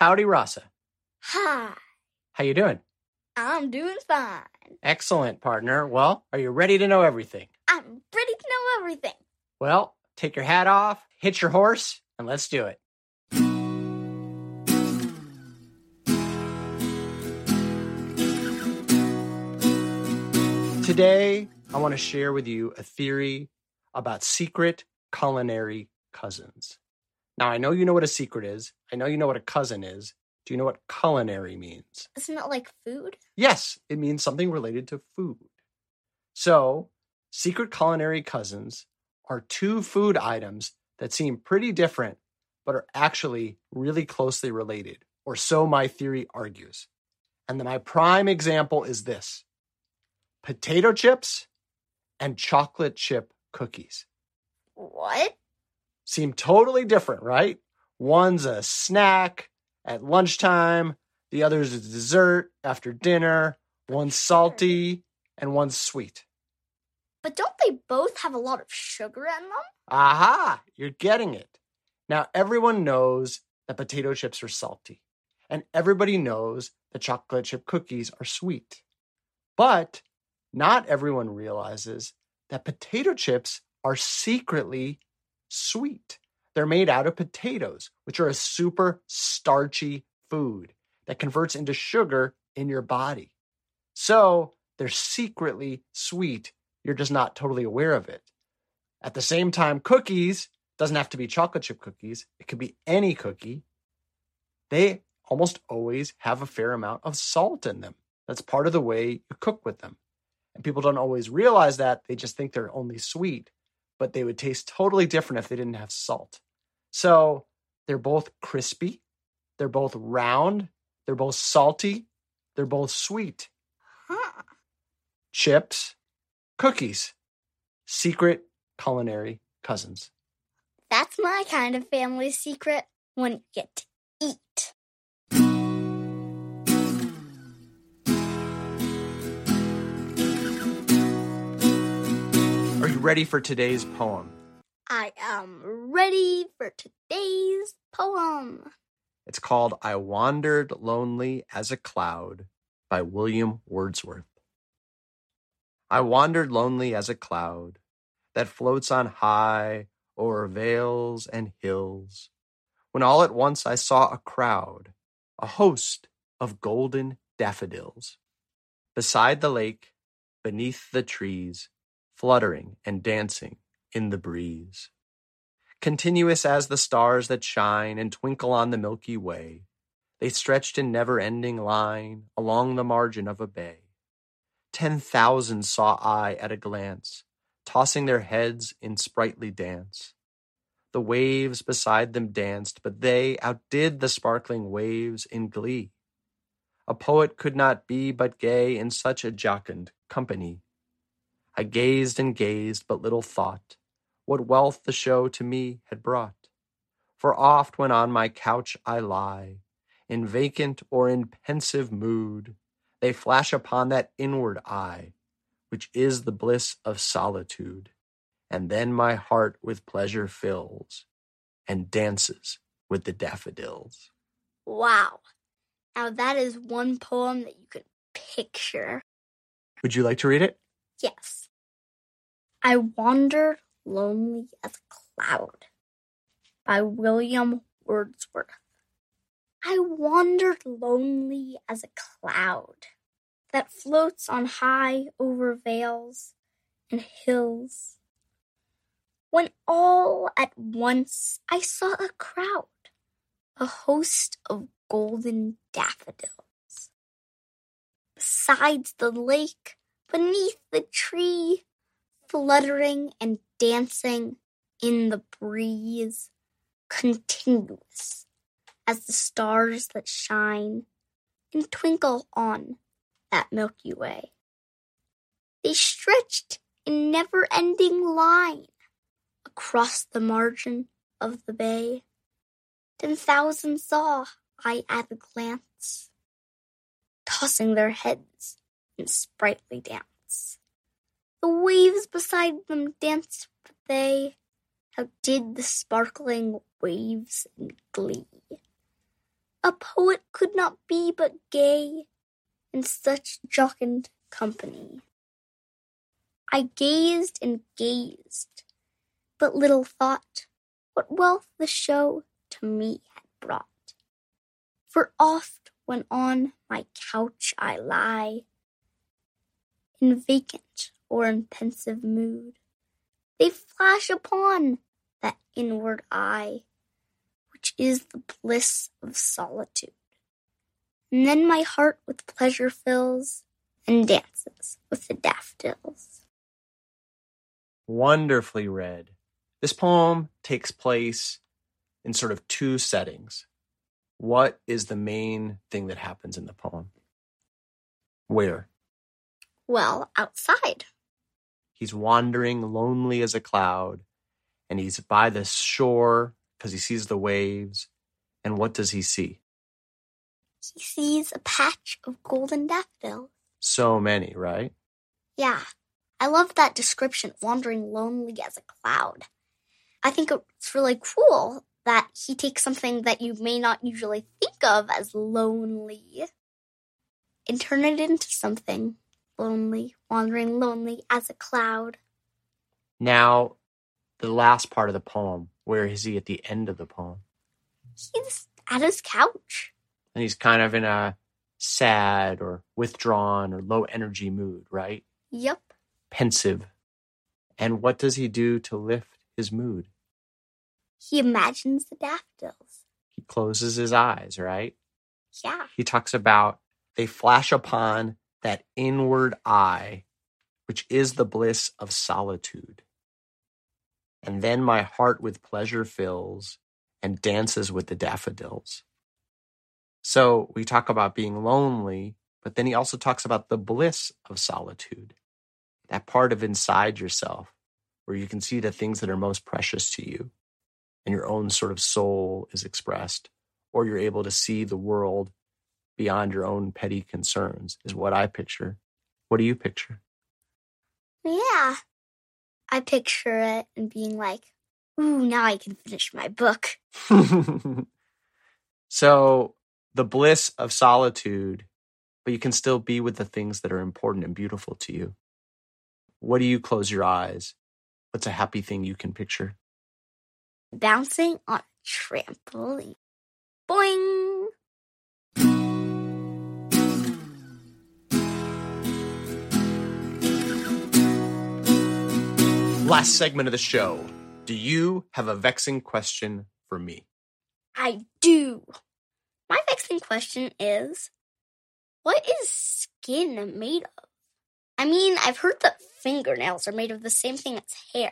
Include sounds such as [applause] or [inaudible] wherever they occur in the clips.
Howdy, Rasa. Hi, How you doing? I'm doing fine. Excellent, partner. Well, are you ready to know everything? I'm ready to know everything. Well, take your hat off, hitch your horse, and let's do it. Today, I want to share with you a theory about secret culinary cousins. Now, I know you know what a secret is. I know you know what a cousin is. Do you know what culinary means? Isn't it like food? Yes, it means something related to food. So, secret culinary cousins are two food items that seem pretty different, but are actually really closely related, or so my theory argues. And then my prime example is this potato chips and chocolate chip cookies. What? Seem totally different, right? One's a snack at lunchtime, the other's a dessert after dinner, one's salty, and one's sweet. But don't they both have a lot of sugar in them? Aha, you're getting it. Now, everyone knows that potato chips are salty, and everybody knows that chocolate chip cookies are sweet. But not everyone realizes that potato chips are secretly sweet. They're made out of potatoes, which are a super starchy food that converts into sugar in your body. So they're secretly sweet. You're just not totally aware of it. At the same time, cookies doesn't have to be chocolate chip cookies, it could be any cookie. They almost always have a fair amount of salt in them. That's part of the way you cook with them. And people don't always realize that. They just think they're only sweet, but they would taste totally different if they didn't have salt. So they're both crispy, they're both round, they're both salty, they're both sweet. Huh. Chips, cookies, secret culinary cousins. That's my kind of family secret when you get to eat. Ready for today's poem? I am ready for today's poem. It's called I Wandered Lonely as a Cloud by William Wordsworth. I wandered lonely as a cloud that floats on high o'er vales and hills, when all at once I saw a crowd, a host of golden daffodils, beside the lake, beneath the trees, fluttering and dancing in the breeze. Continuous as the stars that shine and twinkle on the Milky Way, they stretched in never ending line along the margin of a bay. Ten thousand saw I at a glance, tossing their heads in sprightly dance. The waves beside them danced, but they outdid the sparkling waves in glee. A poet could not be but gay in such a jocund company. I gazed and gazed, but little thought what wealth the show to me had brought. For oft when on my couch I lie, in vacant or in pensive mood, they flash upon that inward eye, which is the bliss of solitude. And then my heart with pleasure fills and dances with the daffodils. Wow. Now that is one poem that you could picture. Would you like to read it? Yes. I wandered lonely as a cloud by William Wordsworth. I wandered lonely as a cloud that floats on high over vales and hills. When all at once I saw a crowd, a host of golden daffodils. Besides the lake, beneath the tree, fluttering and dancing in the breeze, continuous as the stars that shine and twinkle on that Milky Way. They stretched in never ending line across the margin of the bay. Ten thousand saw I at a glance, tossing their heads sprightly dance. The waves beside them danced, but they outdid the sparkling waves in glee. A poet could not be but gay in such jocund company. I gazed and gazed, but little thought what wealth the show to me had brought. For oft when on my couch I lie, in vacant or in pensive mood, they flash upon that inward eye, which is the bliss of solitude. And then my heart with pleasure fills and dances with the daffodils. Wonderfully read. This poem takes place in sort of two settings. What is the main thing that happens in the poem? Where? Well, outside. He's wandering lonely as a cloud, and he's by the shore because he sees the waves. And what does he see? He sees a patch of golden daffodils. So many, right? Yeah, I love that description, wandering lonely as a cloud. I think it's really cool that he takes something that you may not usually think of as lonely and turn it into something lonely, wandering lonely as a cloud. Now, the last part of the poem, where is he at the end of the poem? He's at his couch. And he's kind of in a sad or withdrawn or low energy mood, right? Yep. Pensive. And what does he do to lift his mood? He imagines the daffodils. He closes his eyes, right? Yeah. He talks about they flash upon that inward eye, which is the bliss of solitude. And then my heart with pleasure fills and dances with the daffodils. So we talk about being lonely, but then he also talks about the bliss of solitude, that part of inside yourself where you can see the things that are most precious to you and your own sort of soul is expressed, or you're able to see the world beyond your own petty concerns, is what I picture. What do you picture? Yeah. I picture it and being like, ooh, now I can finish my book. [laughs] so, the bliss of solitude, but you can still be with the things that are important and beautiful to you. What do you close your eyes? What's a happy thing you can picture? Bouncing on a trampoline. Boing! Last segment of the show. Do you have a vexing question for me? I do. My vexing question is what is skin made of? I mean, I've heard that fingernails are made of the same thing as hair.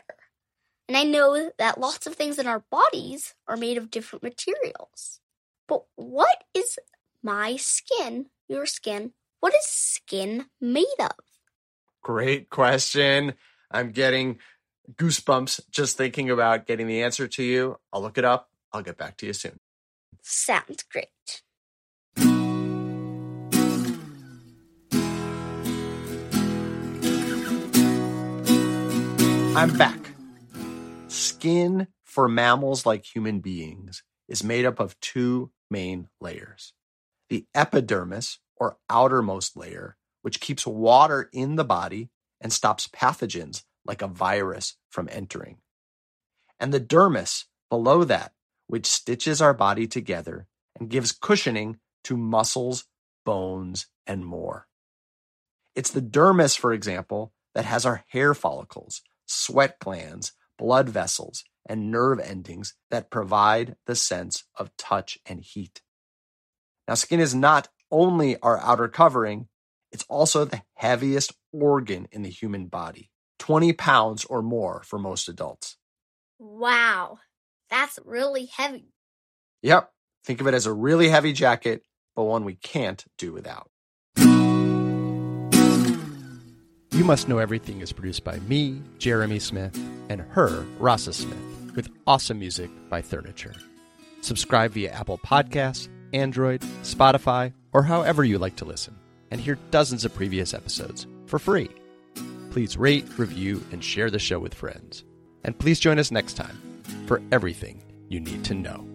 And I know that lots of things in our bodies are made of different materials. But what is my skin, your skin, what is skin made of? Great question. I'm getting goosebumps just thinking about getting the answer to you. I'll look it up. I'll get back to you soon. Sounds great. I'm back. Skin for mammals like human beings is made up of two main layers the epidermis, or outermost layer, which keeps water in the body and stops pathogens like a virus from entering, and the dermis below that, which stitches our body together and gives cushioning to muscles, bones, and more. It's the dermis, for example, that has our hair follicles, sweat glands, blood vessels, and nerve endings that provide the sense of touch and heat. Now, skin is not only our outer covering, it's also the heaviest organ in the human body 20 pounds or more for most adults. Wow, that's really heavy. Yep, think of it as a really heavy jacket, but one we can't do without. You Must Know Everything is produced by me, Jeremy Smith, and her, Rasa Smith, with awesome music by Furniture. Subscribe via Apple Podcasts, Android, Spotify, or however you like to listen, and hear dozens of previous episodes for free. Please rate, review, and share the show with friends. And please join us next time for everything you need to know.